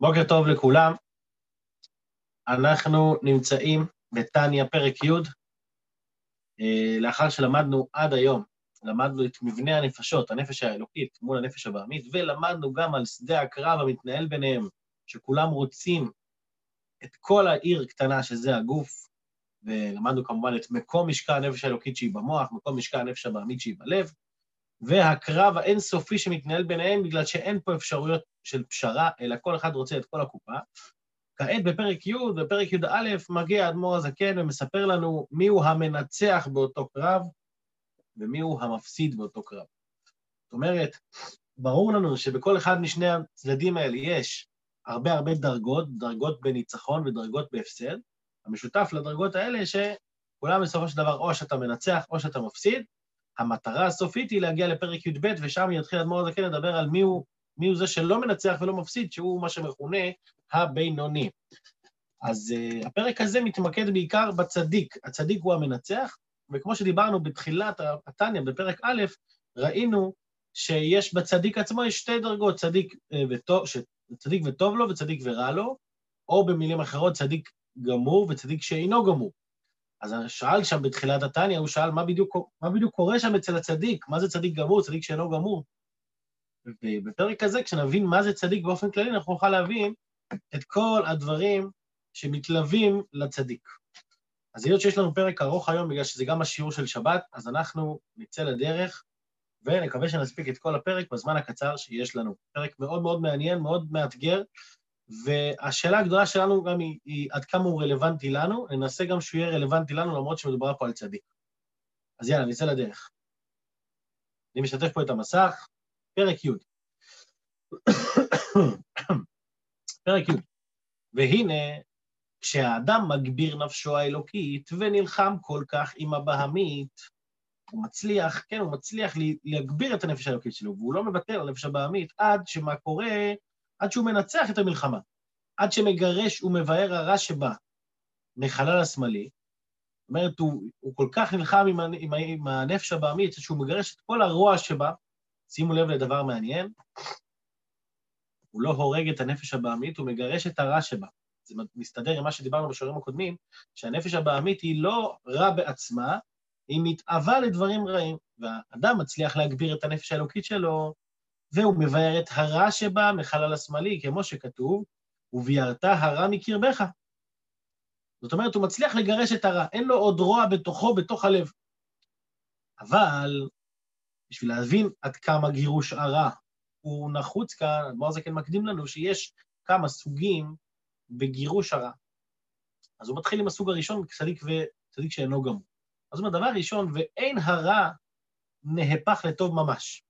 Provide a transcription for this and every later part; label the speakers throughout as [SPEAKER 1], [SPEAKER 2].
[SPEAKER 1] בוקר טוב לכולם. אנחנו נמצאים בתניא, פרק י', אה, לאחר שלמדנו עד היום, למדנו את מבנה הנפשות, הנפש האלוקית מול הנפש הבעמית, ולמדנו גם על שדה הקרב המתנהל ביניהם, שכולם רוצים את כל העיר קטנה, שזה הגוף, ולמדנו כמובן את מקום משקע הנפש האלוקית שהיא במוח, מקום משקע הנפש הבעמית שהיא בלב, והקרב האינסופי שמתנהל ביניהם, בגלל שאין פה אפשרויות של פשרה, אלא כל אחד רוצה את כל הקופה. כעת בפרק י', בפרק י"א, מגיע האדמו"ר הזקן ומספר לנו מיהו המנצח באותו קרב ומיהו המפסיד באותו קרב. זאת אומרת, ברור לנו שבכל אחד משני הצדדים האלה יש הרבה הרבה דרגות, דרגות בניצחון ודרגות בהפסד. המשותף לדרגות האלה שכולם בסופו של דבר או שאתה מנצח או שאתה מפסיד, המטרה הסופית היא להגיע לפרק י"ב, ושם יתחיל אדמו"ר הזקן לדבר על מיהו, מיהו זה שלא מנצח ולא מפסיד, שהוא מה שמכונה הבינוני. אז uh, הפרק הזה מתמקד בעיקר בצדיק. הצדיק הוא המנצח, וכמו שדיברנו בתחילת התניא, בפרק א', ראינו שיש בצדיק עצמו יש שתי דרגות, צדיק, uh, וטוב, צדיק וטוב לו וצדיק ורע לו, או במילים אחרות, צדיק גמור וצדיק שאינו גמור. אז שאל שם בתחילת התניא, הוא שאל מה בדיוק, מה בדיוק קורה שם אצל הצדיק, מה זה צדיק גמור, צדיק שאינו גמור. ובפרק הזה, כשנבין מה זה צדיק באופן כללי, אנחנו נוכל להבין את כל הדברים שמתלווים לצדיק. אז היות שיש לנו פרק ארוך היום, בגלל שזה גם השיעור של שבת, אז אנחנו נצא לדרך, ונקווה שנספיק את כל הפרק בזמן הקצר שיש לנו. פרק מאוד מאוד מעניין, מאוד מאתגר, והשאלה הגדולה שלנו גם היא, היא עד כמה הוא רלוונטי לנו, ננסה גם שהוא יהיה רלוונטי לנו, למרות שמדובר פה על צדיק. אז יאללה, נצא לדרך. אני משתף פה את המסך, פרק י'. פרק י'. והנה, כשהאדם מגביר נפשו האלוקית ונלחם כל כך עם הבהמית, הוא מצליח, כן, הוא מצליח להגביר את הנפש האלוקית שלו, והוא לא מוותר על הנפש הבהמית עד שמה קורה עד שהוא מנצח את המלחמה, עד שמגרש ומבאר הרע שבה מחלל השמאלי. זאת אומרת, הוא, הוא כל כך נלחם עם, עם, עם הנפש הבעמית, שהוא מגרש את כל הרוע שבה. שימו לב לדבר מעניין, הוא לא הורג את הנפש הבעמית, הוא מגרש את הרע שבה. זה מסתדר עם מה שדיברנו בשיעורים הקודמים, שהנפש הבעמית היא לא רע בעצמה, היא מתאווה לדברים רעים, והאדם מצליח להגביר את הנפש האלוקית שלו והוא מבאר את הרע שבה מחלל השמאלי, כמו שכתוב, וביארת הרע מקרבך. זאת אומרת, הוא מצליח לגרש את הרע, אין לו עוד רוע בתוכו, בתוך הלב. אבל בשביל להבין עד כמה גירוש הרע הוא נחוץ כאן, אדמו"ר זה כן מקדים לנו שיש כמה סוגים בגירוש הרע. אז הוא מתחיל עם הסוג הראשון, צדיק וצדיק שאינו גמור. אז הוא אומר, דבר ראשון, ואין הרע נהפך לטוב ממש.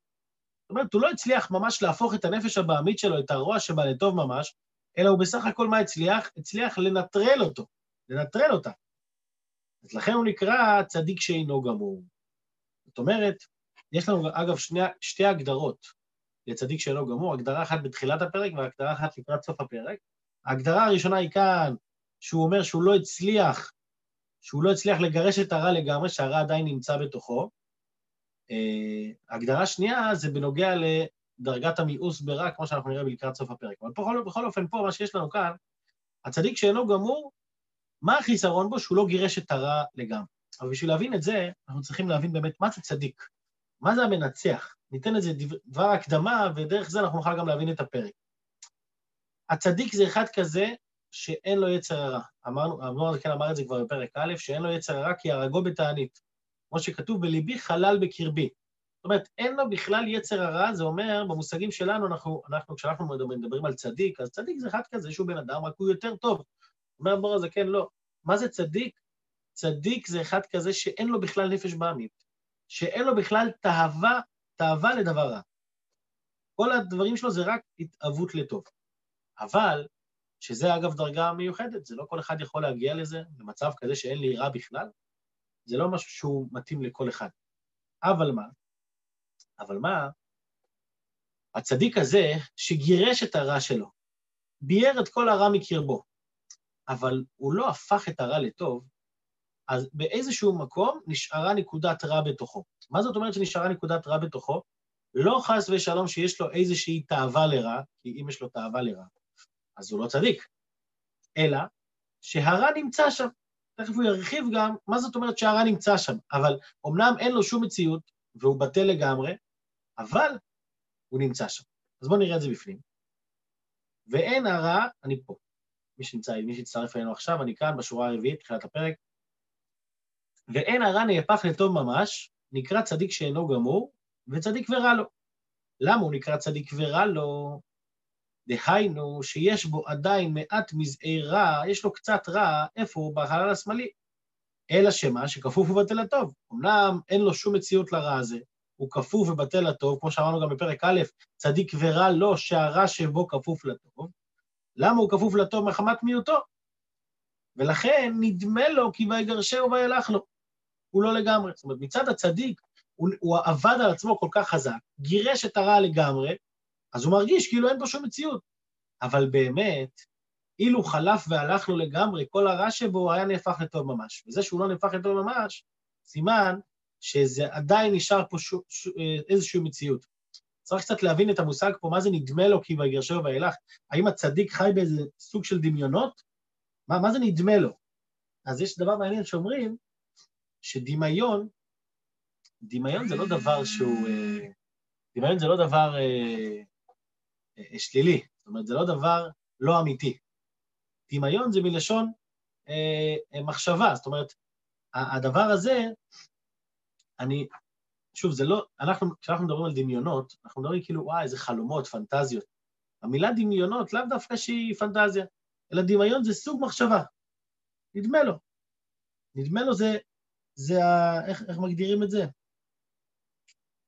[SPEAKER 1] זאת אומרת, הוא לא הצליח ממש להפוך את הנפש הבעמית שלו, את הרוע שבה לטוב ממש, אלא הוא בסך הכל מה הצליח? הצליח לנטרל אותו, לנטרל אותה. אז לכן הוא נקרא צדיק שאינו גמור. זאת אומרת, יש לנו אגב שני, שתי הגדרות לצדיק שאינו גמור, הגדרה אחת בתחילת הפרק והגדרה אחת לקראת סוף הפרק. ההגדרה הראשונה היא כאן, שהוא אומר שהוא לא הצליח, שהוא לא הצליח לגרש את הרע לגמרי, שהרע עדיין נמצא בתוכו, הגדרה שנייה זה בנוגע לדרגת המיאוס ברע, כמו שאנחנו נראה לקראת סוף הפרק. אבל בכל, בכל אופן, פה, מה שיש לנו כאן, הצדיק שאינו גמור, מה החיסרון בו? שהוא לא גירש את הרע לגמרי. אבל בשביל להבין את זה, אנחנו צריכים להבין באמת מה זה צדיק, מה זה המנצח. ניתן לזה דבר הקדמה, ודרך זה אנחנו נוכל גם להבין את הפרק. הצדיק זה אחד כזה שאין לו יצר הרע. אמרנו, אמרנו, כן אמר את זה כבר בפרק א', שאין לו יצר הרע כי הרגו בתענית. כמו שכתוב, בליבי חלל בקרבי. זאת אומרת, אין לו בכלל יצר הרע, זה אומר, במושגים שלנו, אנחנו, אנחנו כשאנחנו מדברים, מדברים על צדיק, אז צדיק זה אחד כזה שהוא בן אדם, רק הוא יותר טוב. אומר בור הזה, כן, לא. מה זה צדיק? צדיק זה אחד כזה שאין לו בכלל נפש בעמית, שאין לו בכלל תאווה, תאווה לדבר רע. כל הדברים שלו זה רק התאוות לטוב. אבל, שזה אגב דרגה מיוחדת, זה לא כל אחד יכול להגיע לזה, במצב כזה שאין לי רע בכלל, זה לא משהו שהוא מתאים לכל אחד. אבל מה? אבל מה? הצדיק הזה, שגירש את הרע שלו, ביער את כל הרע מקרבו, אבל הוא לא הפך את הרע לטוב, אז באיזשהו מקום נשארה נקודת רע בתוכו. מה זאת אומרת שנשארה נקודת רע בתוכו? לא חס ושלום שיש לו איזושהי תאווה לרע, כי אם יש לו תאווה לרע, אז הוא לא צדיק. אלא שהרע נמצא שם. תכף הוא ירחיב גם מה זאת אומרת שהרע נמצא שם, אבל אמנם אין לו שום מציאות והוא בטל לגמרי, אבל הוא נמצא שם. אז בואו נראה את זה בפנים. ואין הרע, אני פה. מי שנמצא, מי שהצטרף אלינו עכשיו, אני כאן בשורה הרביעית, תחילת הפרק. ואין הרע נהפך לטוב ממש, נקרא צדיק שאינו גמור, וצדיק ורע לו. למה הוא נקרא צדיק ורע לו? דהיינו שיש בו עדיין מעט מזעי רע, יש לו קצת רע, איפה הוא? בחלל השמאלי. אלא שמה? שכפוף ובטל לטוב. אמנם אין לו שום מציאות לרע הזה, הוא כפוף ובטל לטוב, כמו שאמרנו גם בפרק א', צדיק ורע לו, שהרע שבו כפוף לטוב. למה הוא כפוף לטוב? מחמת מיעוטו. ולכן נדמה לו כי ויגרשהו וילך לו. הוא לא לגמרי. זאת אומרת, מצד הצדיק, הוא, הוא עבד על עצמו כל כך חזק, גירש את הרע לגמרי, אז הוא מרגיש כאילו אין פה שום מציאות. אבל באמת, אילו חלף והלך לו לגמרי, כל הרע שבו היה נהפך לטוב ממש. וזה שהוא לא נהפך לטוב ממש, סימן שזה עדיין נשאר פה ש... ש... איזושהי מציאות. צריך קצת להבין את המושג פה, מה זה נדמה לו כי ויגרשהו ואילך. האם הצדיק חי באיזה סוג של דמיונות? מה, מה זה נדמה לו? אז יש דבר מעניין שאומרים שדמיון, דמיון זה לא דבר שהוא... אה, דמיון זה לא דבר אה, אה, שלילי, זאת אומרת, זה לא דבר לא אמיתי. דמיון זה מלשון אה, מחשבה, זאת אומרת, הדבר הזה, אני, שוב, זה לא, אנחנו, כשאנחנו מדברים על דמיונות, אנחנו מדברים כאילו, וואי, איזה חלומות, פנטזיות. המילה דמיונות לאו דווקא שהיא פנטזיה, אלא דמיון זה סוג מחשבה. נדמה לו. נדמה לו זה, זה ה... איך, איך מגדירים את זה?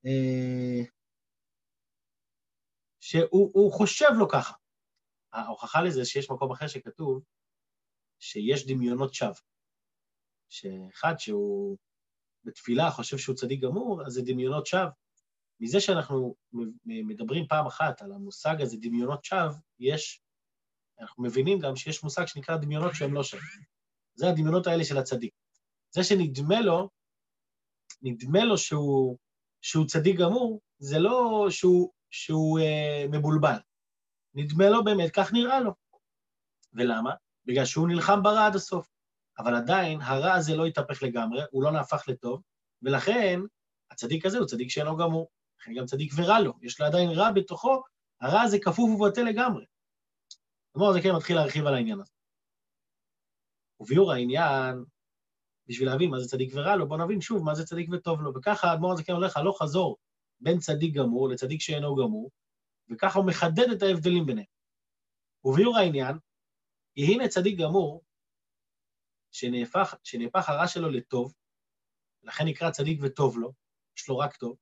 [SPEAKER 1] אה, שהוא חושב לו ככה. ההוכחה לזה שיש מקום אחר שכתוב שיש דמיונות שווא. שאחד שהוא בתפילה חושב שהוא צדיק גמור, אז זה דמיונות שווא. מזה שאנחנו מדברים פעם אחת על המושג הזה, דמיונות שווא, יש, אנחנו מבינים גם שיש מושג שנקרא דמיונות שהם לא שווא. זה הדמיונות האלה של הצדיק. זה שנדמה לו, נדמה לו שהוא, שהוא צדיק גמור, זה לא שהוא, שהוא אה, מבולבל. נדמה לו באמת, כך נראה לו. ולמה? בגלל שהוא נלחם ברע עד הסוף. אבל עדיין הרע הזה לא התהפך לגמרי, הוא לא נהפך לטוב, ולכן הצדיק הזה הוא צדיק שאינו גמור. לכן גם צדיק ורע לו, יש לו עדיין רע בתוכו, הרע הזה כפוף ובטל לגמרי. כלומר, זה כן מתחיל להרחיב על העניין הזה. וביאור העניין, בשביל להבין מה זה צדיק ורע לו, בואו נבין שוב מה זה צדיק וטוב לו. וככה האדמו"ר הזה כן הולך הלוך חזור בין צדיק גמור לצדיק שאינו גמור, וככה הוא מחדד את ההבדלים ביניהם. וביאור העניין, הנה צדיק גמור, שנהפך, שנהפך הרע שלו לטוב, לכן נקרא צדיק וטוב לו, יש לו רק טוב,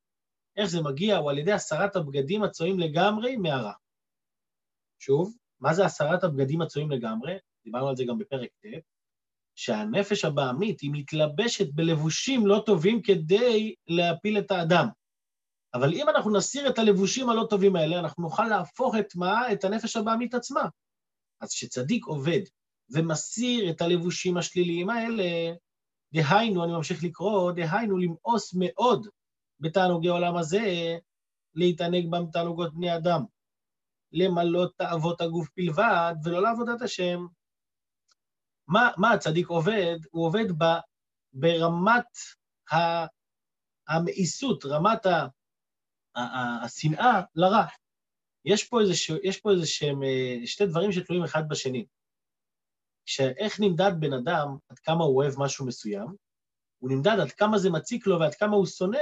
[SPEAKER 1] איך זה מגיע? הוא על ידי הסרת הבגדים הצועים לגמרי מהרע. שוב, מה זה הסרת הבגדים הצועים לגמרי? דיברנו על זה גם בפרק ט', שהנפש הבעמית היא מתלבשת בלבושים לא טובים כדי להפיל את האדם. אבל אם אנחנו נסיר את הלבושים הלא טובים האלה, אנחנו נוכל להפוך את מה? את הנפש הבעמית עצמה. אז כשצדיק עובד ומסיר את הלבושים השליליים האלה, דהיינו, אני ממשיך לקרוא, דהיינו למאוס מאוד בתענוגי עולם הזה, להתענג בם תענוגות בני אדם, למלות תאוות הגוף בלבד, ולא לעבודת השם. מה, מה הצדיק עובד? הוא עובד ב, ברמת המאיסות, רמת השנאה לרע. יש פה איזה, יש פה איזה שהם אה, שתי דברים שתלויים אחד בשני. שאיך נמדד בן אדם, עד כמה הוא אוהב משהו מסוים, הוא נמדד עד כמה זה מציק לו ועד כמה הוא שונא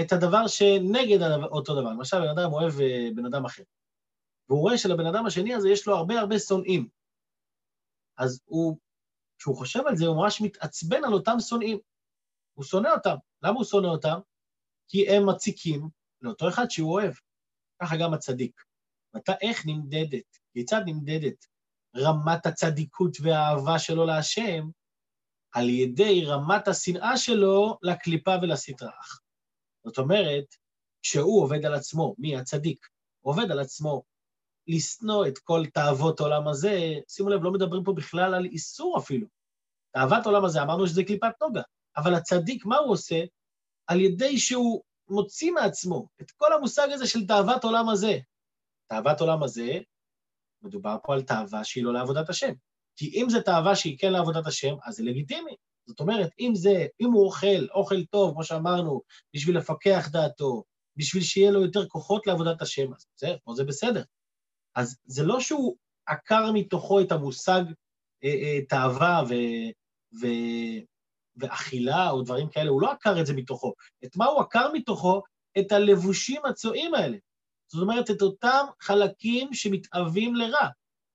[SPEAKER 1] את הדבר שנגד אותו דבר. למשל, בן אדם אוהב אה, בן אדם אחר, והוא רואה שלבן אדם השני הזה יש לו הרבה הרבה שונאים. אז הוא, כשהוא חושב על זה, הוא ממש מתעצבן על אותם שונאים. הוא שונא אותם. למה הוא שונא אותם? כי הם מציקים לאותו אחד שהוא אוהב. ככה גם הצדיק. ואתה איך נמדדת, כיצד נמדדת רמת הצדיקות והאהבה שלו להשם? על ידי רמת השנאה שלו לקליפה ולסטרח. זאת אומרת, כשהוא עובד על עצמו, מי הצדיק, עובד על עצמו לשנוא את כל תאוות עולם הזה, שימו לב, לא מדברים פה בכלל על איסור אפילו. תאוות עולם הזה, אמרנו שזה קליפת נוגה, אבל הצדיק, מה הוא עושה? על ידי שהוא מוציא מעצמו את כל המושג הזה של תאוות עולם הזה. תאוות עולם הזה, מדובר פה על תאווה שהיא לא לעבודת השם. כי אם זו תאווה שהיא כן לעבודת השם, אז זה לגיטימי. זאת אומרת, אם זה, אם הוא אוכל, אוכל טוב, כמו שאמרנו, בשביל לפקח דעתו, בשביל שיהיה לו יותר כוחות לעבודת השם, אז זה, פה זה בסדר. אז זה לא שהוא עקר מתוכו את המושג אה, אה, תאווה ו, ו, ואכילה או דברים כאלה, הוא לא עקר את זה מתוכו. את מה הוא עקר מתוכו? את הלבושים הצועים האלה. זאת אומרת, את אותם חלקים שמתאווים לרע.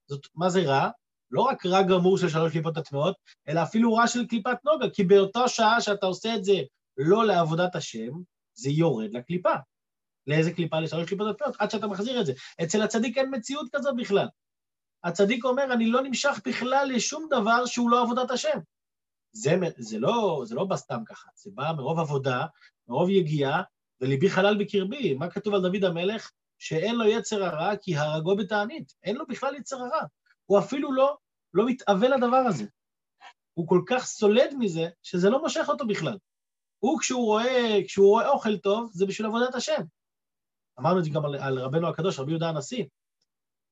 [SPEAKER 1] זאת, מה זה רע? לא רק רע גמור של שלוש קליפות הטמעות, אלא אפילו רע של קליפת נוגה, כי באותה שעה שאתה עושה את זה לא לעבודת השם, זה יורד לקליפה. לאיזה קליפה? לשלוש קליפות הטמעות, עד שאתה מחזיר את זה. אצל הצדיק אין מציאות כזאת בכלל. הצדיק אומר, אני לא נמשך בכלל לשום דבר שהוא לא עבודת השם. זה, זה, לא, זה לא בא סתם ככה, זה בא מרוב עבודה, מרוב יגיעה, וליבי חלל בקרבי. מה כתוב על דוד המלך? שאין לו יצר הרע כי הרגו בתענית. אין לו בכלל יצר הרע. הוא אפילו לא, לא מתאבל לדבר הזה. הוא כל כך סולד מזה, שזה לא מושך אותו בכלל. הוא, כשהוא רואה, כשהוא רואה אוכל טוב, זה בשביל עבודת השם. אמרנו את זה גם על, על רבנו הקדוש, רבי יהודה הנשיא.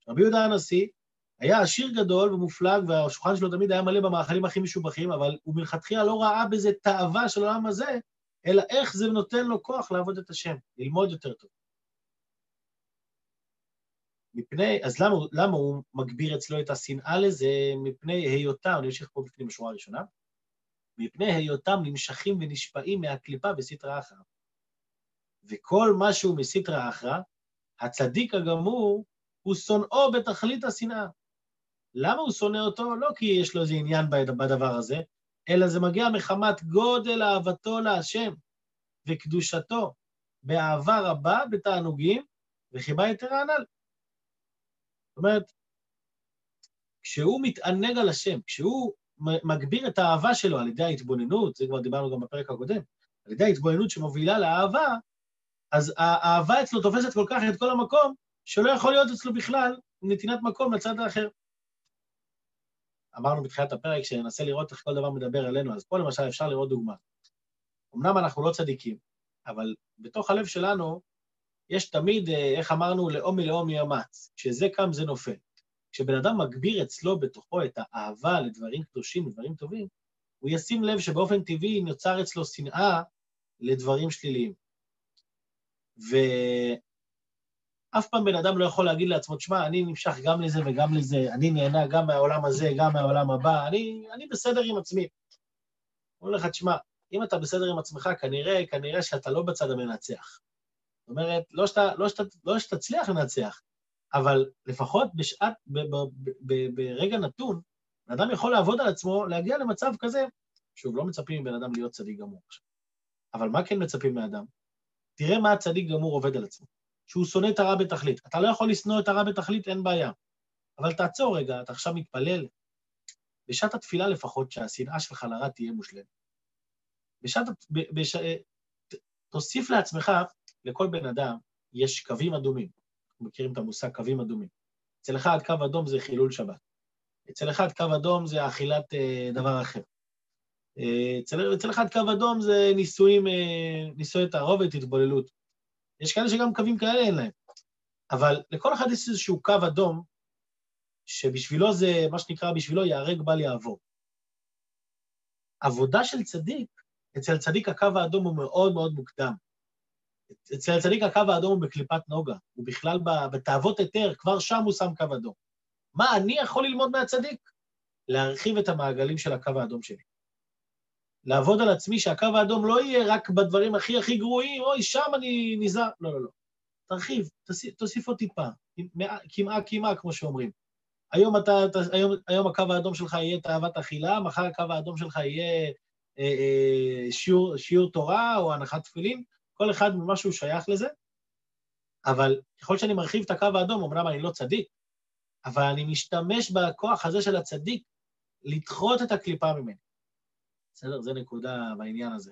[SPEAKER 1] רבי יהודה הנשיא היה עשיר גדול ומופלג, והשולחן שלו תמיד היה מלא במאכלים הכי משובחים, אבל הוא מלכתחילה לא ראה בזה תאווה של העולם הזה, אלא איך זה נותן לו כוח לעבוד את השם, ללמוד יותר טוב. מפני, אז למה, למה הוא מגביר אצלו את השנאה לזה? מפני היותם, אני אמשיך פה בפנים בשורה הראשונה, מפני היותם נמשכים ונשפעים מהקליפה בסטרא אחרא. וכל מה שהוא מסטרא אחרא, הצדיק הגמור הוא שונאו בתכלית השנאה. למה הוא שונא אותו? לא כי יש לו איזה עניין בדבר הזה, אלא זה מגיע מחמת גודל אהבתו להשם וקדושתו, באהבה רבה, בתענוגים, וחיבה יתרה הנ"ל. זאת אומרת, כשהוא מתענג על השם, כשהוא מגביר את האהבה שלו על ידי ההתבוננות, זה כבר דיברנו גם בפרק הקודם, על ידי ההתבוננות שמובילה לאהבה, אז האהבה אצלו תופסת כל כך את כל המקום, שלא יכול להיות אצלו בכלל נתינת מקום לצד האחר. אמרנו בתחילת הפרק שננסה לראות איך כל דבר מדבר אלינו, אז פה למשל אפשר לראות דוגמה. אמנם אנחנו לא צדיקים, אבל בתוך הלב שלנו יש תמיד, אה, איך אמרנו, לאום מלאום יאמץ. כשזה קם זה נופל. כשבן אדם מגביר אצלו בתוכו את האהבה לדברים קדושים, לדברים טובים, הוא ישים לב שבאופן טבעי נוצר אצלו שנאה לדברים שליליים. ואף פעם בן אדם לא יכול להגיד לעצמו, תשמע, אני נמשך גם לזה וגם לזה, אני נהנה גם מהעולם הזה, גם מהעולם הבא, אני, אני בסדר עם עצמי. אומר לך, תשמע, אם אתה בסדר עם עצמך, כנראה, כנראה שאתה לא בצד המנצח. זאת אומרת, לא, שאתה, לא, שאתה, לא שתצליח לנצח, אבל לפחות בשעת, ב, ב, ב, ב, ברגע נתון, בן אדם יכול לעבוד על עצמו, להגיע למצב כזה, שוב, לא מצפים מבן אדם להיות צדיק גמור עכשיו. אבל מה כן מצפים מאדם? תראה מה הצדיק גמור עובד על עצמו. שהוא שונא את הרע בתכלית. אתה לא יכול לשנוא את הרע בתכלית, אין בעיה. אבל תעצור רגע, אתה עכשיו מתפלל. בשעת התפילה לפחות, שהשנאה שלך לרע תהיה מושלמת. בשעת... בש... תוסיף לעצמך לכל בן אדם יש קווים אדומים. אנחנו מכירים את המושג קווים אדומים. אצל אחד קו אדום זה חילול שבת. אצל אחד קו אדום זה אכילת אה, דבר אחר. אה, אצל, אצל אחד קו אדום זה נישואים, אה, נישואי תערובת, התבוללות. יש כאלה שגם קווים כאלה אין להם. אבל לכל אחד יש איזשהו קו אדום, שבשבילו זה, מה שנקרא, בשבילו ייהרג בל יעבור. עבודה של צדיק, אצל צדיק הקו האדום הוא מאוד מאוד מוקדם. אצל הצדיק הקו האדום הוא בקליפת נוגה, הוא בכלל בתאוות היתר, כבר שם הוא שם קו אדום. מה אני יכול ללמוד מהצדיק? להרחיב את המעגלים של הקו האדום שלי. לעבוד על עצמי שהקו האדום לא יהיה רק בדברים הכי הכי גרועים, אוי, שם אני נזהר. לא, לא, לא. תרחיב, תוסיף עוד טיפה, קמעה קמעה, כמו שאומרים. היום, אתה, היום, היום הקו האדום שלך יהיה תאוות אכילה, מחר הקו האדום שלך יהיה אה, אה, שיעור, שיעור תורה או הנחת תפילין, כל אחד ממה שהוא שייך לזה, אבל ככל שאני מרחיב את הקו האדום, אמנם אני לא צדיק, אבל אני משתמש בכוח הזה של הצדיק לדחות את הקליפה ממני. בסדר? זו נקודה בעניין הזה.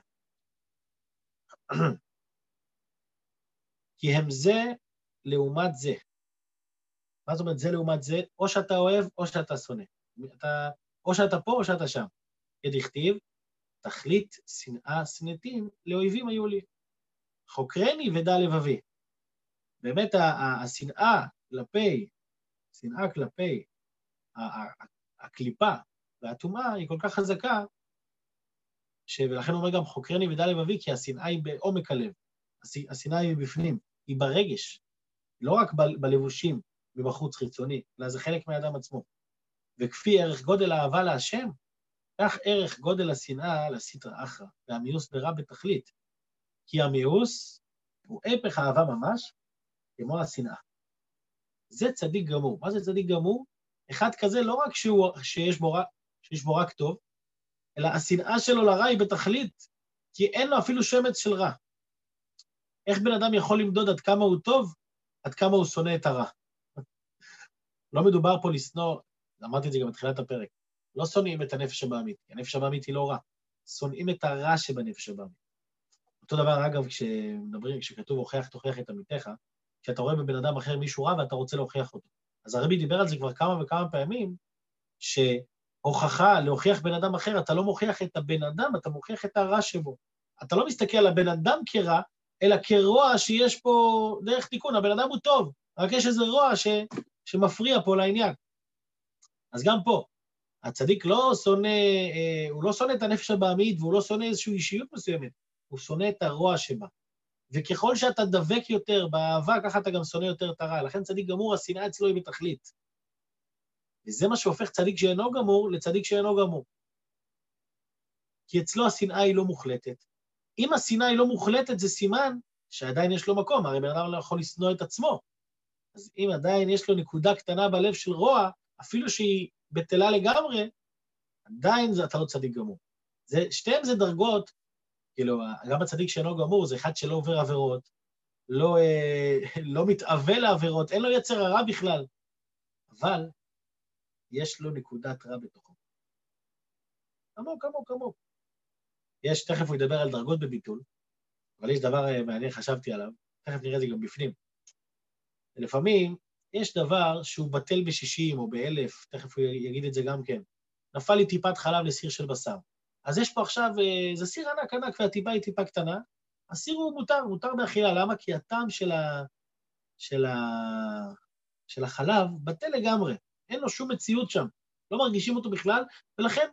[SPEAKER 1] כי הם זה לעומת זה. מה זאת אומרת זה לעומת זה? או שאתה אוהב או שאתה שונא. אתה, או שאתה פה או שאתה שם. כדכתיב, תכלית שנאה שנאתים לאויבים היו לי. חוקרני ודע לבבי. באמת השנאה כלפי שנאה כלפי הקליפה והטומאה היא כל כך חזקה. ולכן הוא אומר גם חוקרני ודע לבבי, כי השנאה היא בעומק הלב. השנאה היא בפנים, היא ברגש, לא רק ב... בלבושים ובחוץ חיצוני, אלא זה חלק מהאדם עצמו. וכפי ערך גודל האהבה להשם, כך ערך גודל השנאה לסטרא אחרא, והמיאוס ברע בתכלית. כי המיאוס הוא הפך אהבה ממש, כמו השנאה. זה צדיק גמור. מה זה צדיק גמור? אחד כזה לא רק שהוא, שיש, בו, שיש בו רק טוב, אלא השנאה שלו לרע היא בתכלית, כי אין לו אפילו שמץ של רע. איך בן אדם יכול למדוד עד כמה הוא טוב, עד כמה הוא שונא את הרע? לא מדובר פה לשנוא, אמרתי את זה גם בתחילת הפרק, לא שונאים את הנפש הבעמית, כי הנפש הבעמית היא לא רע, שונאים את הרע שבנפש הבעמית. אותו דבר, אגב, כשמדברים, כשכתוב הוכיח תוכיח את עמיתך, כשאתה רואה בבן אדם אחר מישהו רע ואתה רוצה להוכיח אותו. אז הרבי דיבר על זה כבר כמה וכמה פעמים, שהוכחה, להוכיח בן אדם אחר, אתה לא מוכיח את הבן אדם, אתה מוכיח את הרע שבו. אתה לא מסתכל על הבן אדם כרע, אלא כרוע שיש פה דרך תיקון. הבן אדם הוא טוב, רק יש איזה רוע ש, שמפריע פה לעניין. אז גם פה, הצדיק לא שונא, אה, הוא לא שונא את הנפש הבעמית והוא לא שונא איזושהי אישיות מסוימת, הוא שונא את הרוע שבה. וככל שאתה דבק יותר באהבה, ככה אתה גם שונא יותר את הרע. לכן צדיק גמור, השנאה אצלו היא בתכלית. וזה מה שהופך צדיק שאינו גמור לצדיק שאינו גמור. כי אצלו השנאה היא לא מוחלטת. אם השנאה היא לא מוחלטת, זה סימן שעדיין יש לו מקום, הרי בן אדם לא יכול לשנוא את עצמו. אז אם עדיין יש לו נקודה קטנה בלב של רוע, אפילו שהיא בטלה לגמרי, עדיין זה, אתה לא צדיק גמור. זה, שתיהם זה דרגות כאילו, גם הצדיק שאינו גמור זה אחד שלא עובר עבירות, לא, אה, לא מתאווה לעבירות, אין לו יצר הרע בכלל, אבל יש לו נקודת רע בתוכו. עמוק, עמוק, עמוק. יש, תכף הוא ידבר על דרגות בביטול, אבל יש דבר אה, מעניין, חשבתי עליו, תכף נראה את זה גם בפנים. לפעמים יש דבר שהוא בטל בשישים או באלף, תכף הוא יגיד את זה גם כן. נפל לי טיפת חלב לסיר של בשר. אז יש פה עכשיו, אה, זה סיר ענק ענק והטיפה היא טיפה קטנה, הסיר הוא מותר, מותר באכילה. למה? כי הטעם של, ה... של, ה... של החלב בטל לגמרי, אין לו שום מציאות שם, לא מרגישים אותו בכלל, ולכן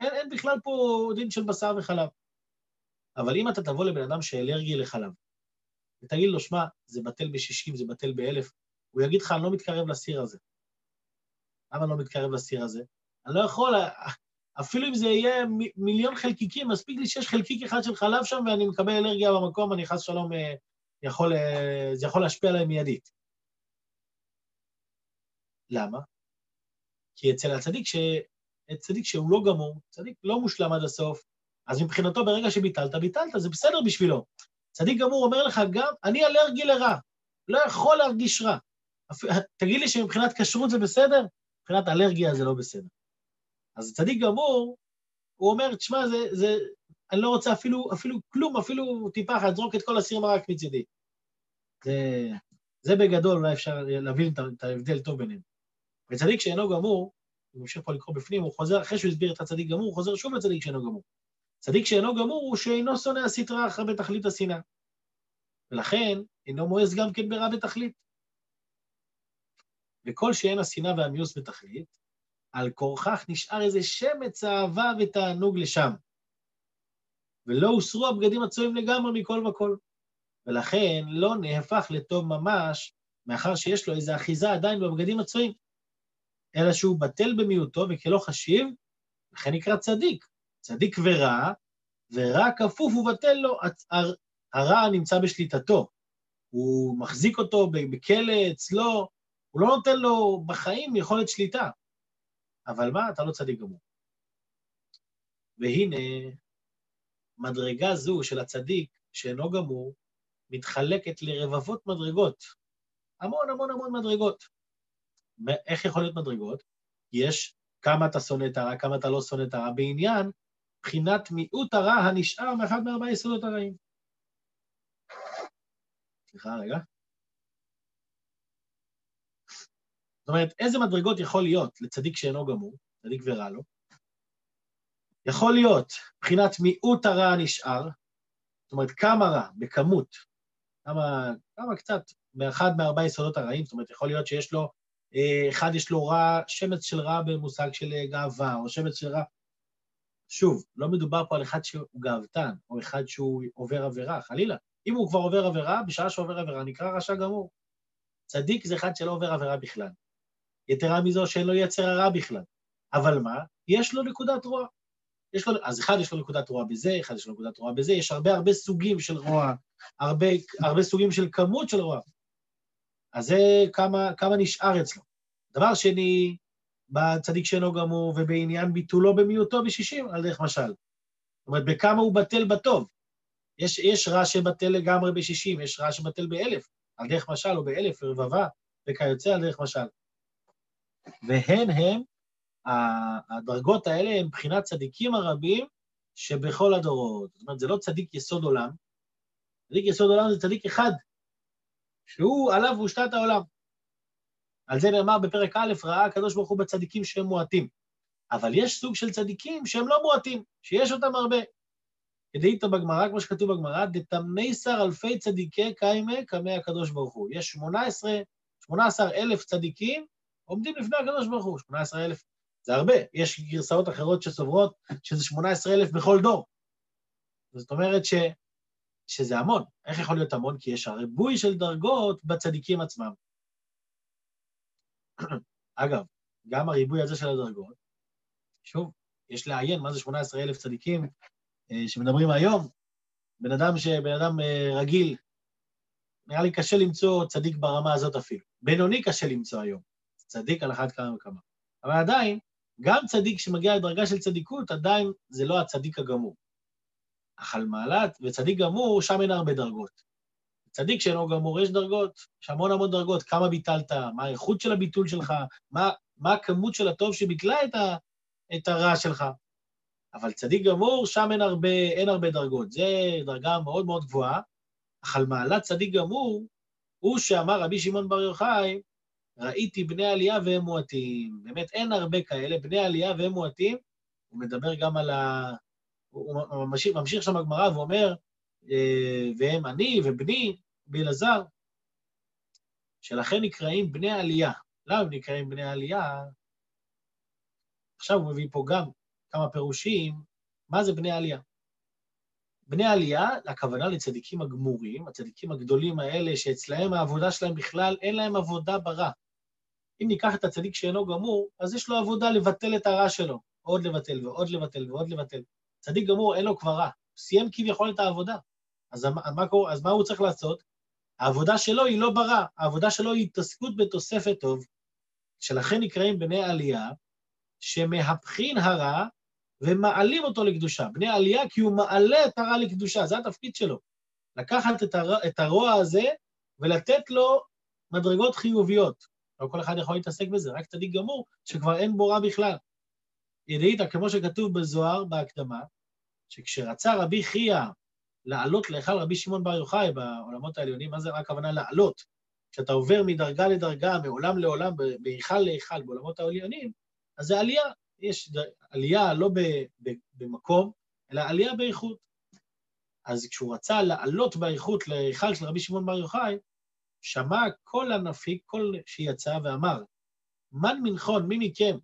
[SPEAKER 1] אין, אין בכלל פה דין של בשר וחלב. אבל אם אתה תבוא לבן אדם שאלרגי לחלב, ותגיד לו, שמע, זה בטל ב-60, זה בטל ב-1000, הוא יגיד לך, אני לא מתקרב לסיר הזה. למה אני לא מתקרב לסיר הזה? אני לא יכול, אפילו אם זה יהיה מיליון חלקיקים, מספיק לי שיש חלקיק אחד של חלב שם ואני מקבל אלרגיה במקום, אני חס שלום, אה, יכול, אה, זה יכול להשפיע עליהם מיידית. למה? כי אצל הצדיק, ש... צדיק שהוא לא גמור, צדיק לא מושלם עד הסוף, אז מבחינתו ברגע שביטלת, ביטלת, זה בסדר בשבילו. צדיק גמור אומר לך גם, אני אלרגי לרע, לא יכול להרגיש רע. תגיד לי שמבחינת כשרות זה בסדר? מבחינת אלרגיה זה לא בסדר. אז צדיק גמור, הוא אומר, תשמע, זה, זה, אני לא רוצה אפילו, אפילו כלום, אפילו טיפה אחת, זרוק את כל הסיר מרק מצידי. זה, זה בגדול, אולי אפשר להבין את ההבדל טוב ביניהם. וצדיק שאינו גמור, הוא ממשיך פה לקרוא בפנים, הוא חוזר, אחרי שהוא הסביר את הצדיק גמור, הוא חוזר שוב לצדיק שאינו גמור. צדיק שאינו גמור הוא שאינו שונא הסטרא אחרא בתכלית השנאה. ולכן אינו מואס גם כן ברע בתכלית. וכל שאין השנאה והמיוס בתכלית, על כורכך נשאר איזה שמץ אהבה ותענוג לשם. ולא הוסרו הבגדים הצועים לגמרי מכל וכל. ולכן לא נהפך לטוב ממש, מאחר שיש לו איזו אחיזה עדיין בבגדים הצועים, אלא שהוא בטל במיעוטו וכלא חשיב, לכן נקרא צדיק. צדיק ורע, ורע כפוף ובטל לו, הרע נמצא בשליטתו. הוא מחזיק אותו בכלא אצלו, הוא לא נותן לו בחיים יכולת שליטה. אבל מה, אתה לא צדיק גמור. והנה, מדרגה זו של הצדיק, שאינו גמור, מתחלקת לרבבות מדרגות. המון המון המון מדרגות. איך יכול להיות מדרגות? יש כמה אתה שונא את הרע, כמה אתה לא שונא את הרע, בעניין בחינת מיעוט הרע הנשאר מאחד מארבעה יסודות הרעים. סליחה, רגע. זאת אומרת, איזה מדרגות יכול להיות לצדיק שאינו גמור, צדיק ורע לו? יכול להיות מבחינת מיעוט הרע הנשאר, זאת אומרת, כמה רע, בכמות, כמה, כמה קצת, מאחד מארבעה יסודות הרעים, זאת אומרת, יכול להיות שיש לו אחד יש לו רע, שמץ של רע במושג של גאווה, או שמץ של רע... שוב, לא מדובר פה על אחד שהוא גאוותן, או אחד שהוא עובר עבירה, חלילה. אם הוא כבר עובר עבירה, בשעה שעובר עבירה נקרא רשע גמור. צדיק זה אחד שלא עובר עבירה בכלל. יתרה מזו שאין לו יצר הרע בכלל. אבל מה? יש לו נקודת רוע. יש לו, אז אחד יש לו נקודת רוע בזה, אחד יש לו נקודת רוע בזה, יש הרבה הרבה סוגים של רוע, הרבה, הרבה סוגים של כמות של רוע. אז זה כמה, כמה נשאר אצלו. דבר שני, בצדיק שאינו גמור ובעניין ביטולו במיעוטו בשישים, על דרך משל. זאת אומרת, בכמה הוא בטל בטוב. יש, יש רע שבטל לגמרי בשישים, יש רע שבטל באלף, על דרך משל, או באלף, רבבה, וכיוצא על דרך משל. והן הם, הדרגות האלה הן מבחינת צדיקים הרבים שבכל הדורות. זאת אומרת, זה לא צדיק יסוד עולם, צדיק יסוד עולם זה צדיק אחד, שהוא, עליו הושתת העולם. על זה נאמר בפרק א', ראה הקדוש ברוך הוא בצדיקים שהם מועטים. אבל יש סוג של צדיקים שהם לא מועטים, שיש אותם הרבה. כדאית בגמרא, כמו שכתוב בגמרא, דתמייסר אלפי צדיקי קיימה קמי הקדוש ברוך הוא. יש 18, 18 אלף צדיקים עומדים לפני הקדוש ברוך הוא. 18 אלף זה הרבה. יש גרסאות אחרות שסוברות שזה 18 אלף בכל דור. זאת אומרת ש, שזה המון. איך יכול להיות המון? כי יש הריבוי של דרגות בצדיקים עצמם. אגב, גם הריבוי הזה של הדרגות, שוב, יש לעיין מה זה 18 אלף צדיקים אה, שמדברים היום. בן אדם, ש... בן אדם אה, רגיל, נראה לי קשה למצוא צדיק ברמה הזאת אפילו. בינוני קשה למצוא היום. צדיק על אחת כמה וכמה. אבל עדיין, גם צדיק שמגיע לדרגה של צדיקות, עדיין זה לא הצדיק הגמור. אך על מעלת, וצדיק גמור, שם אין הרבה דרגות. צדיק שאינו גמור, יש דרגות, יש המון המון דרגות, כמה ביטלת, מה האיכות של הביטול שלך, מה, מה הכמות של הטוב שביטלה את, ה, את הרע שלך. אבל צדיק גמור, שם אין הרבה, אין הרבה דרגות. זו דרגה מאוד מאוד גבוהה, אך על מעלת צדיק גמור, הוא שאמר רבי שמעון בר יוחאי, ראיתי בני עלייה והם מועטים. באמת, אין הרבה כאלה, בני עלייה והם מועטים. הוא מדבר גם על. הוא ממשיך, ממשיך שם בגמרא ואומר, אה, והם אני ובני, באלעזר, שלכן נקראים בני עלייה. למה הם נקראים בני עלייה? עכשיו הוא מביא פה גם כמה פירושים, מה זה בני עלייה. בני עלייה, הכוונה לצדיקים הגמורים, הצדיקים הגדולים האלה, שאצלהם העבודה שלהם בכלל, אין להם עבודה ברע. אם ניקח את הצדיק שאינו גמור, אז יש לו עבודה לבטל את הרע שלו, עוד לבטל ועוד לבטל ועוד לבטל. צדיק גמור, אין לו כבר רע, הוא סיים כביכול את העבודה. אז מה, אז מה הוא צריך לעשות? העבודה שלו היא לא ברע, העבודה שלו היא התעסקות בתוספת טוב, שלכן נקראים בני עלייה, שמהפכין הרע ומעלים אותו לקדושה. בני עלייה כי הוא מעלה את הרע לקדושה, זה התפקיד שלו. לקחת את, הר... את הרוע הזה ולתת לו מדרגות חיוביות. לא כל אחד יכול להתעסק בזה, רק צדיק גמור, שכבר אין בו רע בכלל. ידעית, כמו שכתוב בזוהר, בהקדמה, שכשרצה רבי חייא לעלות להיכל רבי שמעון בר יוחאי בעולמות העליונים, מה זה רק הכוונה לעלות? כשאתה עובר מדרגה לדרגה, מעולם לעולם, בהיכל להיכל, בעולמות העליונים, אז זה עלייה. יש עלייה לא ב, ב, במקום, אלא עלייה באיכות. אז כשהוא רצה לעלות באיכות להיכל של רבי שמעון בר יוחאי, שמע כל הנפיק, כל שיצא ואמר, מן מנחון, מי מכם,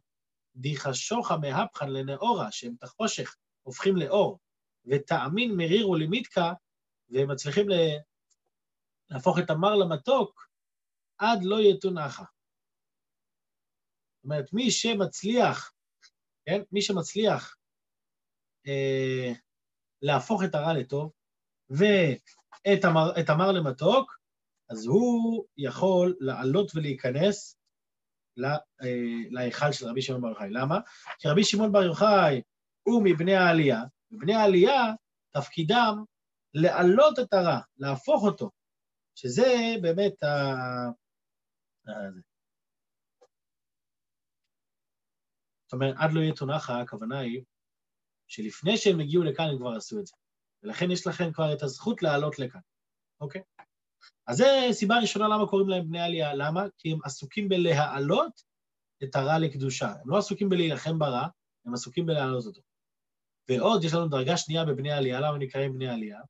[SPEAKER 1] דיחשוכה מהפכן לנאורה, שהם את החושך הופכים לאור, ותאמין מריר ולמיתקה, והם מצליחים להפוך את המר למתוק, עד לא יתונחה. זאת אומרת, מי שמצליח, כן? מי שמצליח אה, להפוך את הרע לטוב, ואת המר, המר למתוק, אז הוא יכול לעלות ולהיכנס להיכל של רבי שמעון בר יוחאי. למה? כי רבי שמעון בר יוחאי הוא מבני העלייה, ובני העלייה, תפקידם להעלות את הרע, להפוך אותו, שזה באמת ה... זאת אומרת, עד לא יהיה תונחה, הכוונה היא שלפני שהם הגיעו לכאן הם כבר עשו את זה. ולכן יש לכם כבר את הזכות לעלות לכאן, אוקיי? אז זו סיבה ראשונה למה קוראים להם בני עלייה. למה? כי הם עסוקים בלהעלות את הרע לקדושה. הם לא עסוקים בלהילחם ברע, הם עסוקים בלהעלות אותו. ועוד יש לנו דרגה שנייה בבני עלייה, למה נקראים בני עלייה?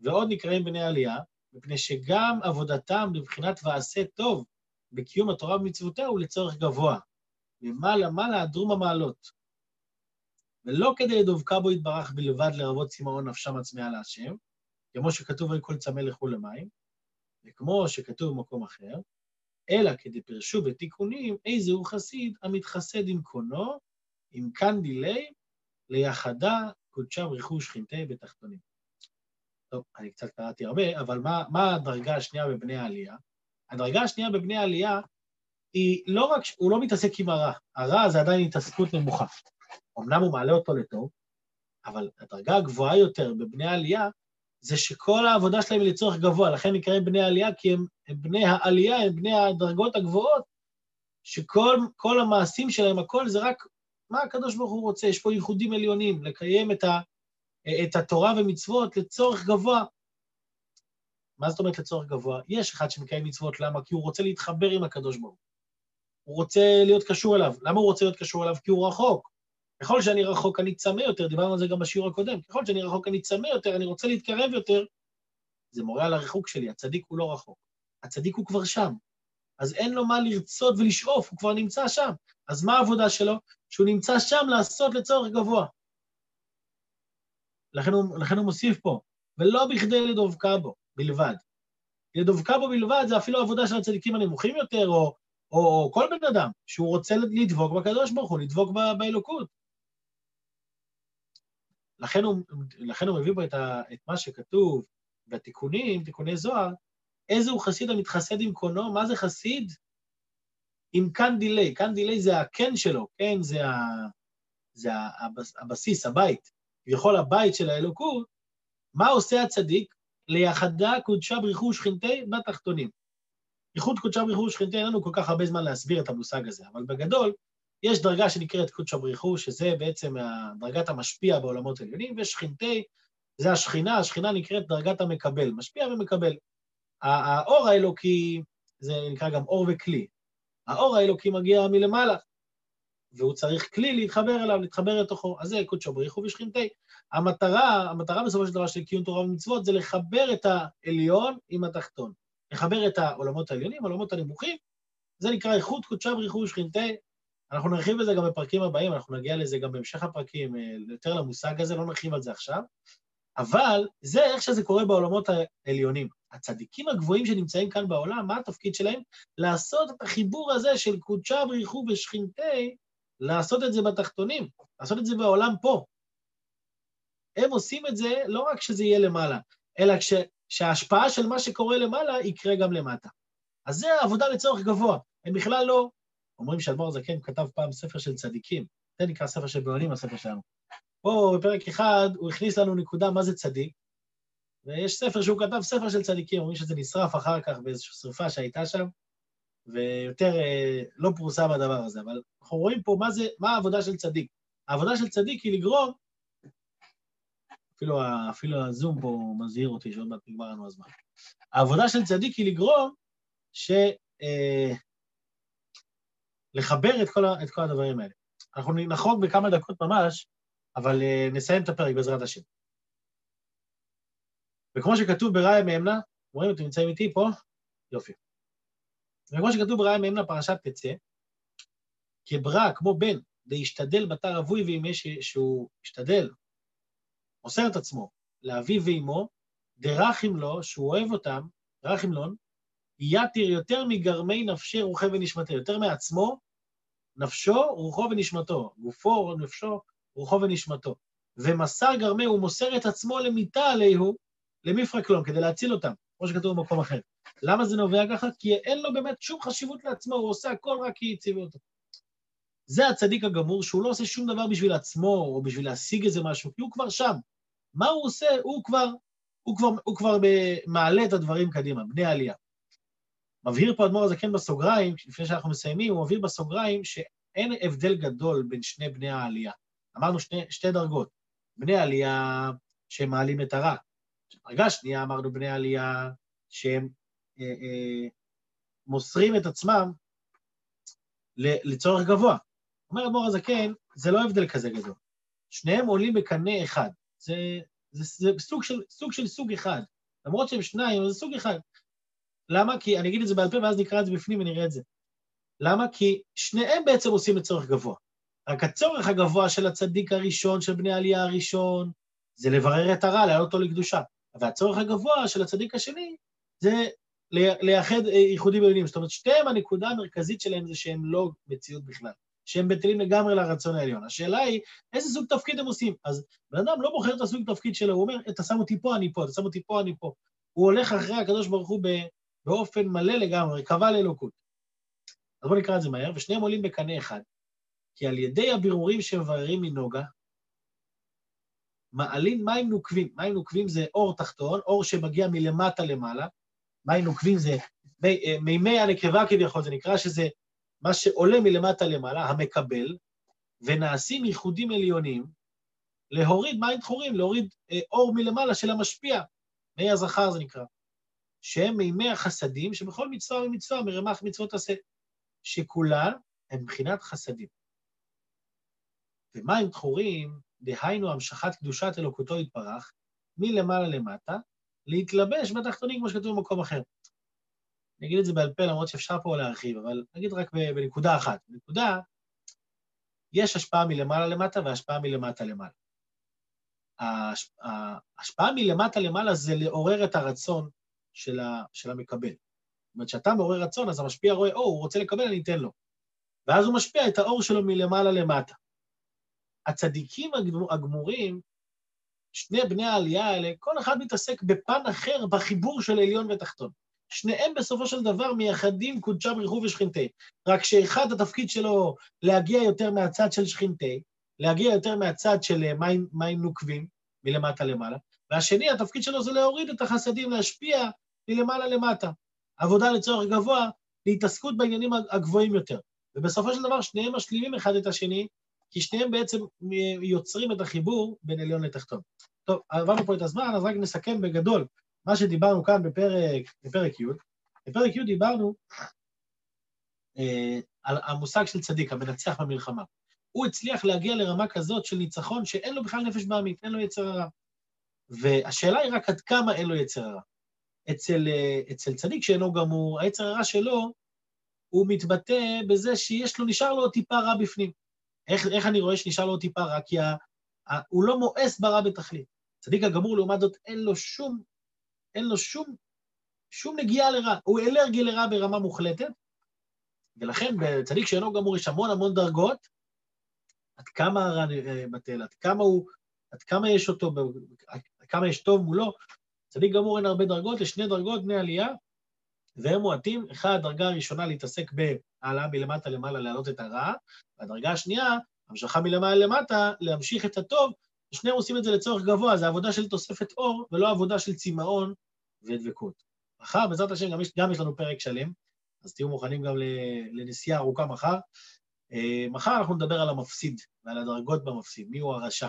[SPEAKER 1] ועוד נקראים בני עלייה, מפני שגם עבודתם בבחינת ועשה טוב בקיום התורה ומצוותיה הוא לצורך גבוה. למעלה מעלה דרום המעלות. ולא כדי לדבקה בו יתברך בלבד לרבות צמאון נפשם עצמיה להשם, כמו שכתוב על כל צמא לכו למים, וכמו שכתוב במקום אחר, אלא כדי פרשו בתיקונים, איזה הוא חסיד המתחסד עם קונו, עם כאן דילי, ליחדה קודשם רכוש חינטי בתחתונים. טוב, אני קצת קראתי הרבה, אבל מה, מה הדרגה השנייה בבני העלייה? הדרגה השנייה בבני העלייה היא לא רק, הוא לא מתעסק עם הרע, הרע זה עדיין התעסקות נמוכה. אמנם הוא מעלה אותו לטוב, אבל הדרגה הגבוהה יותר בבני העלייה זה שכל העבודה שלהם היא לצורך גבוה, לכן נקראים בני העלייה, כי הם, הם בני העלייה, הם בני הדרגות הגבוהות, שכל המעשים שלהם, הכל זה רק מה הקדוש ברוך הוא רוצה. יש פה ייחודים עליונים, לקיים את, ה, את התורה ומצוות לצורך גבוה. מה זאת אומרת לצורך גבוה? יש אחד שמקיים מצוות, למה? כי הוא רוצה להתחבר עם הקדוש ברוך הוא. הוא רוצה להיות קשור אליו. למה הוא רוצה להיות קשור אליו? כי הוא רחוק. ככל שאני רחוק אני צמא יותר, דיברנו על זה גם בשיעור הקודם, ככל שאני רחוק אני צמא יותר, אני רוצה להתקרב יותר, זה מורה על הריחוק שלי, הצדיק הוא לא רחוק. הצדיק הוא כבר שם. אז אין לו מה לרצות ולשאוף, הוא כבר נמצא שם. אז מה העבודה שלו? שהוא נמצא שם לעשות לצורך גבוה. לכן הוא, לכן הוא מוסיף פה, ולא בכדי לדבקה בו בלבד. לדבקה בו בלבד זה אפילו עבודה של הצדיקים הנמוכים יותר, או, או, או כל בן אדם, שהוא רוצה לדבוק בקדוש ברוך הוא, לדבוק באלוקות. לכן הוא, לכן הוא מביא פה את, ה, את מה שכתוב בתיקונים, תיקוני זוהר, איזה הוא חסיד המתחסד עם קונו, מה זה חסיד? עם כאן דיליי, כאן דיליי זה הקן שלו, כן? זה, ה, זה הבסיס, הבית. כביכול הבית של האלוקות, מה עושה הצדיק? ליחדה קודשה בריחו שכינתי בתחתונים. ייחוד קודשה בריחו שכינתי, אין לנו כל כך הרבה זמן להסביר את המושג הזה, אבל בגדול, יש דרגה שנקראת קודשא בריחו, שזה בעצם דרגת המשפיע בעולמות העליונים, ושכינתי, זה השכינה, השכינה נקראת דרגת המקבל, משפיע ומקבל. האור האלוקי, זה נקרא גם אור וכלי. האור האלוקי מגיע מלמעלה, והוא צריך כלי להתחבר אליו, להתחבר לתוכו. אז זה קודשא בריחו ושכינתי. המטרה, המטרה בסופו של דבר של קיום תורה ומצוות זה לחבר את העליון עם התחתון. לחבר את העולמות העליונים, העולמות הנמוכים, זה נקרא איכות קודשא בריחו ושכינתי. אנחנו נרחיב בזה גם בפרקים הבאים, אנחנו נגיע לזה גם בהמשך הפרקים, אה, יותר למושג הזה, לא נרחיב על זה עכשיו, אבל זה איך שזה קורה בעולמות העליונים. הצדיקים הגבוהים שנמצאים כאן בעולם, מה התפקיד שלהם? לעשות את החיבור הזה של קודשה בריחו ושכינתי, לעשות את זה בתחתונים, לעשות את זה בעולם פה. הם עושים את זה לא רק שזה יהיה למעלה, אלא כש, שההשפעה של מה שקורה למעלה יקרה גם למטה. אז זה העבודה לצורך גבוה. הם בכלל לא אומרים שאדמו"ר הזקן כתב פעם ספר של צדיקים, זה נקרא ספר של בינונים, הספר שלנו. פה בפרק אחד הוא הכניס לנו נקודה מה זה צדיק, ויש ספר שהוא כתב, ספר של צדיקים, אומרים שזה נשרף אחר כך באיזושהי שרפה שהייתה שם, ויותר אה, לא פורסם הדבר הזה, אבל אנחנו רואים פה מה זה, מה העבודה של צדיק. העבודה של צדיק היא לגרום, אפילו, אפילו הזום פה מזהיר אותי שעוד מעט נגמר לנו הזמן. העבודה של צדיק היא לגרום ש... אה, לחבר את כל, את כל הדברים האלה. אנחנו נחרוג בכמה דקות ממש, אבל uh, נסיים את הפרק בעזרת השם. וכמו שכתוב בראיה מאמנה, רואים, אתם נמצאים איתי פה? יופי. וכמו שכתוב בראיה מאמנה, פרשת תצא, כברא, כמו בן, להשתדל בתר אבוי ואם יש שהוא השתדל, מוסר את עצמו לאביו ואימו, דרכים לו, שהוא אוהב אותם, דרכים לון, יתיר יותר מגרמי נפשי רוחי ונשמתי, יותר מעצמו, נפשו, רוחו ונשמתו, גופו, נפשו, רוחו ונשמתו. ומסר גרמי, הוא מוסר את עצמו למיתה עליהו, למפרק לום, כדי להציל אותם, כמו שכתוב במקום אחר. למה זה נובע ככה? כי אין לו באמת שום חשיבות לעצמו, הוא עושה הכל רק כי הציבו אותו. זה הצדיק הגמור, שהוא לא עושה שום דבר בשביל עצמו, או בשביל להשיג איזה משהו, כי הוא כבר שם. מה הוא עושה? הוא כבר, הוא כבר, הוא כבר מעלה את הדברים קדימה, בני עלייה. מבהיר פה אדמו"ר הזקן בסוגריים, לפני שאנחנו מסיימים, הוא מבהיר בסוגריים שאין הבדל גדול בין שני בני העלייה. אמרנו שני, שתי דרגות. בני עלייה שהם מעלים את הרע. דרגה שנייה אמרנו בני עלייה שהם אה, אה, מוסרים את עצמם לצורך גבוה. אומר אדמו"ר הזקן, זה לא הבדל כזה גדול. שניהם עולים בקנה אחד. זה, זה, זה סוג, של, סוג של סוג אחד. למרות שהם שניים, זה סוג אחד. למה? כי, אני אגיד את זה בעל פה ואז נקרא את זה בפנים ונראה את זה. למה? כי שניהם בעצם עושים לצורך גבוה. רק הצורך הגבוה של הצדיק הראשון, של בני העלייה הראשון, זה לברר את הרע, להעלות אותו לקדושה. והצורך הגבוה של הצדיק השני זה לייחד אה, ייחודים עליונים. זאת אומרת, שתיהם, הנקודה המרכזית שלהם זה שהם לא מציאות בכלל, שהם בטלים לגמרי לרצון העליון. השאלה היא, איזה סוג תפקיד הם עושים? אז בן אדם לא בוחר את הסוג תפקיד שלו, הוא אומר, אתה שם אותי פה, אני פה, אתה שם אותי פה, אני פה. הוא הולך אחרי הקדוש ברוך הוא באופן מלא לגמרי, קבע לאלוקות. אז בואו נקרא את זה מהר, ושניהם עולים בקנה אחד. כי על ידי הבירורים שמבררים מנוגה, מעלים מים נוקבים. מים נוקבים זה אור תחתון, אור שמגיע מלמטה למעלה. מים נוקבים זה מי, אה, מימי הנקבה כביכול, זה נקרא שזה מה שעולה מלמטה למעלה, המקבל, ונעשים ייחודים עליונים להוריד מים דחורים, להוריד אה, אור מלמעלה של המשפיע, מי הזכר זה נקרא, שהם מימי החסדים, שבכל מצווה ומצווה מרמ"ח מצוות עשה, שכולן הם מבחינת חסדים. ומים דחורים, דהיינו המשכת קדושת אלוקותו יתברך, מלמעלה למטה, להתלבש בתחתונים, כמו שכתוב במקום אחר. אני אגיד את זה בעל פה, למרות שאפשר פה להרחיב, אבל נגיד רק בנקודה אחת. בנקודה, יש השפעה מלמעלה למטה והשפעה מלמטה למעלה. ההשפעה מלמטה למעלה זה לעורר את הרצון של, ה, של המקבל. זאת אומרת, כשאתה מעורר רצון, אז המשפיע רואה, או, הוא רוצה לקבל, אני אתן לו. ואז הוא משפיע את האור שלו מלמעלה למטה. הצדיקים הגמורים, שני בני העלייה האלה, כל אחד מתעסק בפן אחר בחיבור של עליון ותחתון. שניהם בסופו של דבר מייחדים קודשם ריחו ושכינתי. רק שאחד התפקיד שלו להגיע יותר מהצד של שכינתי, להגיע יותר מהצד של אה, מים, מים נוקבים, מלמטה למעלה, והשני, התפקיד שלו זה להוריד את החסדים, להשפיע מלמעלה למטה. עבודה לצורך גבוה, להתעסקות בעניינים הגבוהים יותר. ובסופו של דבר שניהם משלימים אחד את השני, כי שניהם בעצם יוצרים את החיבור בין עליון לתחתון. טוב, עברנו פה את הזמן, אז רק נסכם בגדול מה שדיברנו כאן בפרק, בפרק י'. בפרק י' דיברנו אה, על המושג של צדיק, המנצח במלחמה. הוא הצליח להגיע לרמה כזאת של ניצחון שאין לו בכלל נפש בעמית, אין לו יצר הרע. והשאלה היא רק עד כמה אין לו יצר הרע. אצל, אה, אצל צדיק שאינו גמור, היצר הרע שלו, הוא מתבטא בזה שיש לו, נשאר לו טיפה רע בפנים. איך, איך אני רואה שנשאר לו טיפה רע? כי ה, ה, הוא לא מואס ברע בתכלית. צדיק הגמור, לעומת זאת, אין לו שום, אין לו שום, שום נגיעה לרע. הוא אלרגי לרע ברמה מוחלטת, ולכן בצדיק שאינו גמור יש המון המון דרגות, עד כמה הרע בטל, עד כמה הוא, עד כמה יש אותו, כמה יש טוב מולו. צדיק גמור אין הרבה דרגות, יש שני דרגות בני עלייה, והם מועטים, אחד, הדרגה הראשונה להתעסק בהעלאה מלמטה למעלה, להעלות את הרע, והדרגה השנייה, המשכה מלמעלה למטה, להמשיך את הטוב, ושניהם עושים את זה לצורך גבוה, זה עבודה של תוספת אור, ולא עבודה של צמאון ודבקות. מחר, בעזרת השם, גם יש, גם יש לנו פרק שלם, אז תהיו מוכנים גם לנסיעה ארוכה מחר. אה, מחר אנחנו נדבר על המפסיד ועל הדרגות במפסיד, מיהו הרשע.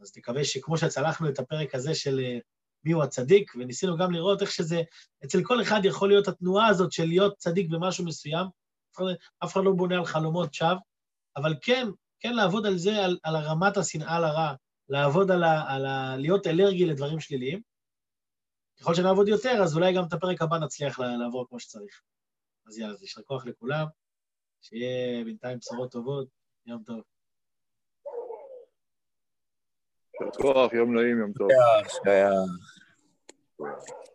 [SPEAKER 1] אז נקווה שכמו שצלחנו את הפרק הזה של אה, מיהו הצדיק, וניסינו גם לראות איך שזה, אצל כל אחד יכול להיות התנועה הזאת של להיות צדיק במשהו מסוים, אף אחד לא בונה על חלומות שווא, אבל כן, כן לעבוד על זה, על, על הרמת השנאה לרע, לעבוד על ה... על ה... להיות אלרגי לדברים שליליים. ככל שנעבוד יותר, אז אולי גם את הפרק הבא נצליח לעבור כמו שצריך. אז יאללה, אז יישר כוח לכולם, שיהיה בינתיים בשורות טובות, יום טוב.
[SPEAKER 2] יישר כוח, יום נעים, יום טוב.